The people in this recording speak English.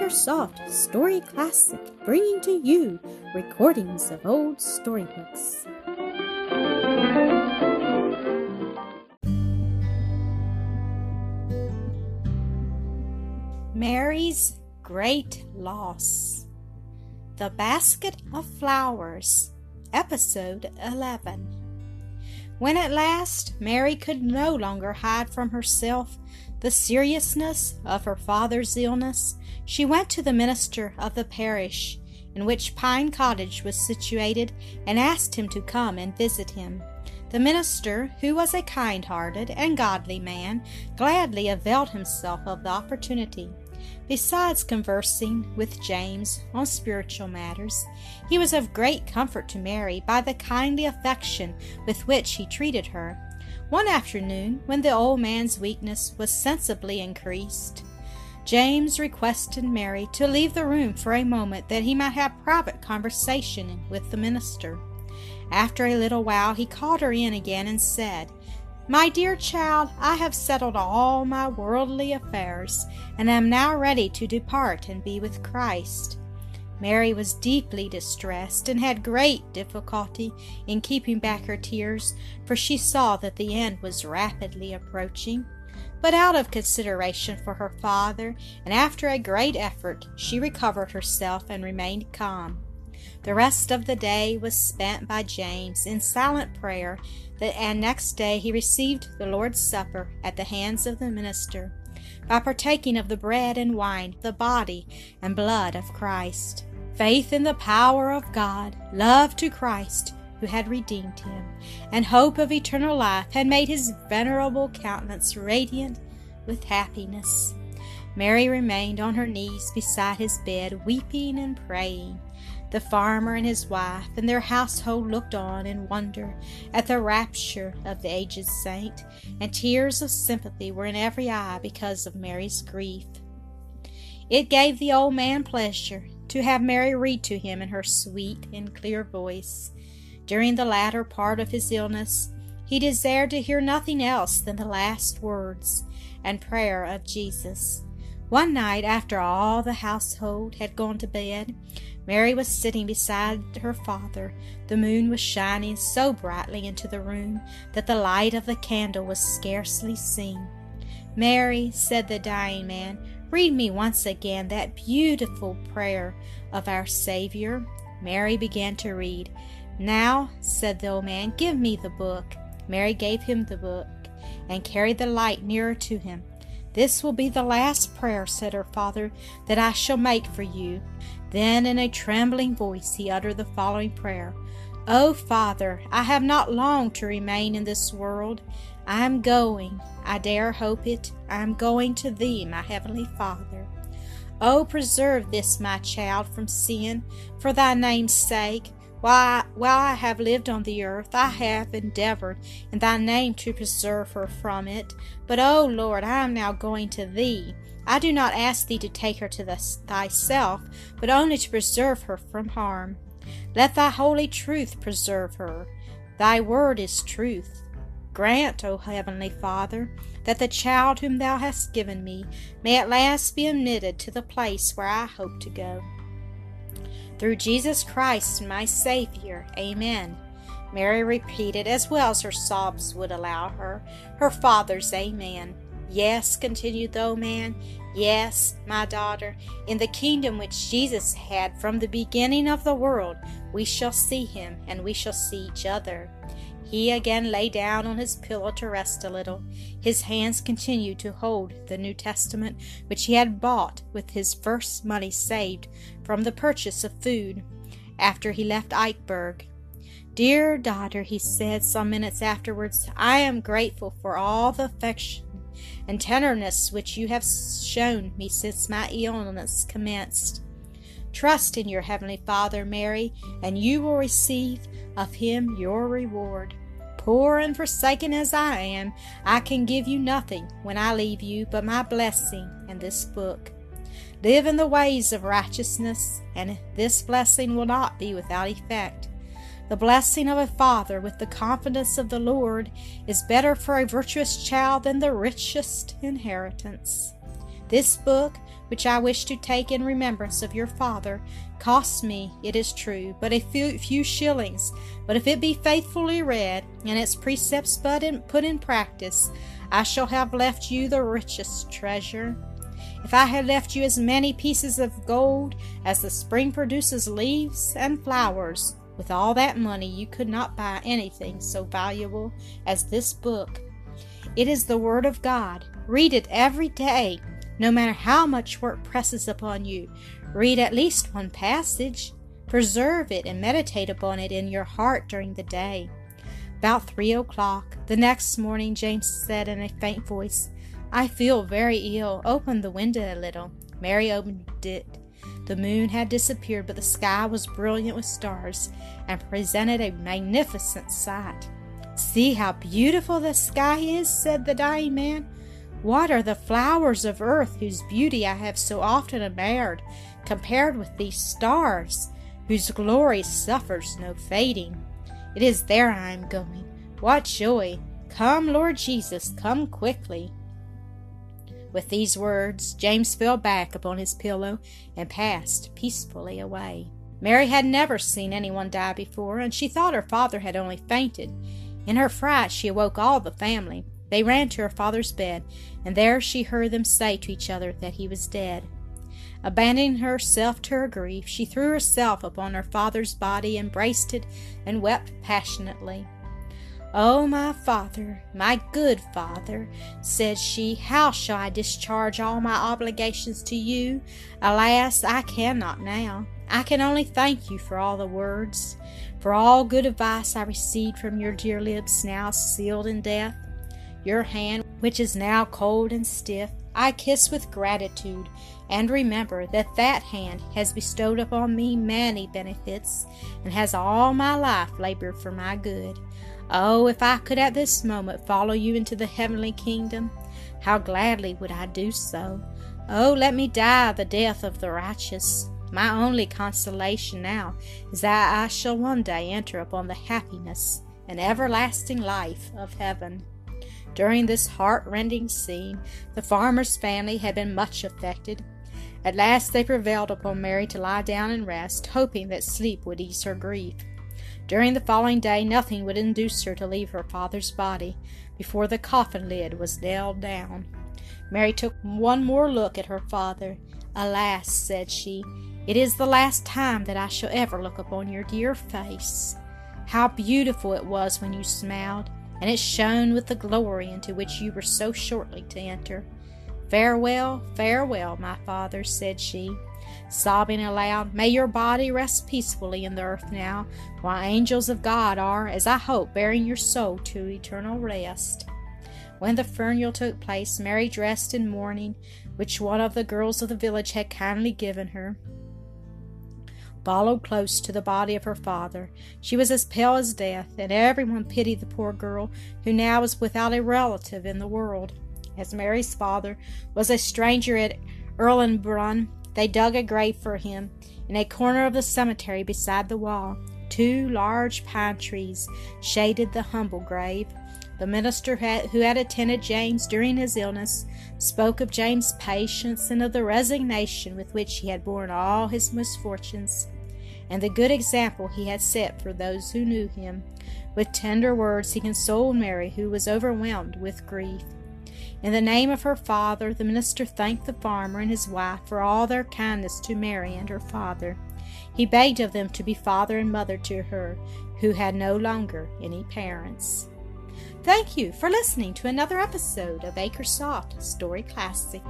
AcreSoft Story Classic, bringing to you recordings of old storybooks. Mary's Great Loss The Basket of Flowers, Episode 11. When at last Mary could no longer hide from herself the seriousness of her father's illness, she went to the minister of the parish in which Pine Cottage was situated and asked him to come and visit him. The minister, who was a kind hearted and godly man, gladly availed himself of the opportunity. Besides conversing with James on spiritual matters, he was of great comfort to Mary by the kindly affection with which he treated her. One afternoon, when the old man's weakness was sensibly increased, James requested Mary to leave the room for a moment that he might have private conversation with the minister. After a little while, he called her in again and said, My dear child, I have settled all my worldly affairs, and am now ready to depart and be with Christ. Mary was deeply distressed and had great difficulty in keeping back her tears, for she saw that the end was rapidly approaching. But out of consideration for her father, and after a great effort, she recovered herself and remained calm. The rest of the day was spent by James in silent prayer, and next day he received the Lord's Supper at the hands of the minister, by partaking of the bread and wine, the body and blood of Christ faith in the power of God, love to Christ who had redeemed him, and hope of eternal life had made his venerable countenance radiant with happiness. Mary remained on her knees beside his bed, weeping and praying. The farmer and his wife and their household looked on in wonder at the rapture of the aged saint, and tears of sympathy were in every eye because of Mary's grief. It gave the old man pleasure to have Mary read to him in her sweet and clear voice. During the latter part of his illness, he desired to hear nothing else than the last words and prayer of Jesus. One night, after all the household had gone to bed, Mary was sitting beside her father. The moon was shining so brightly into the room that the light of the candle was scarcely seen. Mary, said the dying man, Read me once again that beautiful prayer of our Savior. Mary began to read. Now, said the old man, give me the book. Mary gave him the book and carried the light nearer to him. This will be the last prayer, said her father, that I shall make for you. Then, in a trembling voice, he uttered the following prayer O Father, I have not long to remain in this world. I am going, I dare hope it, I am going to Thee, my Heavenly Father. Oh, preserve this my child from sin, for Thy name's sake. While, while I have lived on the earth, I have endeavored in Thy name to preserve her from it. But, O oh Lord, I am now going to Thee. I do not ask Thee to take her to Thyself, but only to preserve her from harm. Let Thy holy truth preserve her. Thy word is truth. Grant, O Heavenly Father, that the child whom Thou hast given me may at last be admitted to the place where I hope to go. Through Jesus Christ, my Savior. Amen. Mary repeated, as well as her sobs would allow her, her father's Amen. Yes, continued the old man, yes, my daughter, in the kingdom which Jesus had from the beginning of the world, we shall see him and we shall see each other. He again lay down on his pillow to rest a little. His hands continued to hold the New Testament, which he had bought with his first money saved from the purchase of food after he left Eichberg. Dear daughter, he said some minutes afterwards, I am grateful for all the affection and tenderness which you have shown me since my illness commenced. Trust in your Heavenly Father, Mary, and you will receive of him your reward. Poor and forsaken as I am, I can give you nothing when I leave you but my blessing and this book. Live in the ways of righteousness, and this blessing will not be without effect. The blessing of a father with the confidence of the Lord is better for a virtuous child than the richest inheritance. This book, which I wish to take in remembrance of your father, cost me, it is true, but a few, few shillings. But if it be faithfully read, and its precepts put in, put in practice, I shall have left you the richest treasure. If I had left you as many pieces of gold as the spring produces leaves and flowers, with all that money you could not buy anything so valuable as this book. It is the Word of God. Read it every day, no matter how much work presses upon you. Read at least one passage. Preserve it and meditate upon it in your heart during the day. About three o'clock the next morning, James said in a faint voice, I feel very ill. Open the window a little. Mary opened it. The moon had disappeared, but the sky was brilliant with stars and presented a magnificent sight. See how beautiful the sky is, said the dying man. What are the flowers of earth whose beauty I have so often admired, compared with these stars, whose glory suffers no fading? It is there I am going. What joy! Come, Lord Jesus, come quickly. With these words, James fell back upon his pillow and passed peacefully away. Mary had never seen anyone die before, and she thought her father had only fainted. In her fright, she awoke all the family. They ran to her father's bed, and there she heard them say to each other that he was dead. Abandoning herself to her grief, she threw herself upon her father's body, embraced it, and wept passionately. Oh, my father, my good father, said she, how shall I discharge all my obligations to you? Alas, I cannot now. I can only thank you for all the words, for all good advice I received from your dear lips now sealed in death. Your hand, which is now cold and stiff, I kiss with gratitude, and remember that that hand has bestowed upon me many benefits, and has all my life labored for my good. Oh, if I could at this moment follow you into the heavenly kingdom, how gladly would I do so. Oh, let me die the death of the righteous. My only consolation now is that I shall one day enter upon the happiness and everlasting life of heaven. During this heart-rending scene, the farmer's family had been much affected. At last they prevailed upon Mary to lie down and rest, hoping that sleep would ease her grief. During the following day, nothing would induce her to leave her father's body before the coffin lid was nailed down. Mary took one more look at her father. Alas, said she, it is the last time that I shall ever look upon your dear face. How beautiful it was when you smiled, and it shone with the glory into which you were so shortly to enter. Farewell, farewell, my father, said she sobbing aloud, May your body rest peacefully in the earth now, while angels of God are, as I hope, bearing your soul to eternal rest. When the funeral took place, Mary, dressed in mourning, which one of the girls of the village had kindly given her, followed close to the body of her father. She was as pale as death, and everyone pitied the poor girl, who now was without a relative in the world. As Mary's father was a stranger at Erlenbrunn, they dug a grave for him in a corner of the cemetery beside the wall. Two large pine trees shaded the humble grave. The minister who had attended James during his illness spoke of James' patience and of the resignation with which he had borne all his misfortunes, and the good example he had set for those who knew him. With tender words he consoled Mary, who was overwhelmed with grief. In the name of her father, the minister thanked the farmer and his wife for all their kindness to Mary and her father. He begged of them to be father and mother to her, who had no longer any parents. Thank you for listening to another episode of Acresoft Story Classic.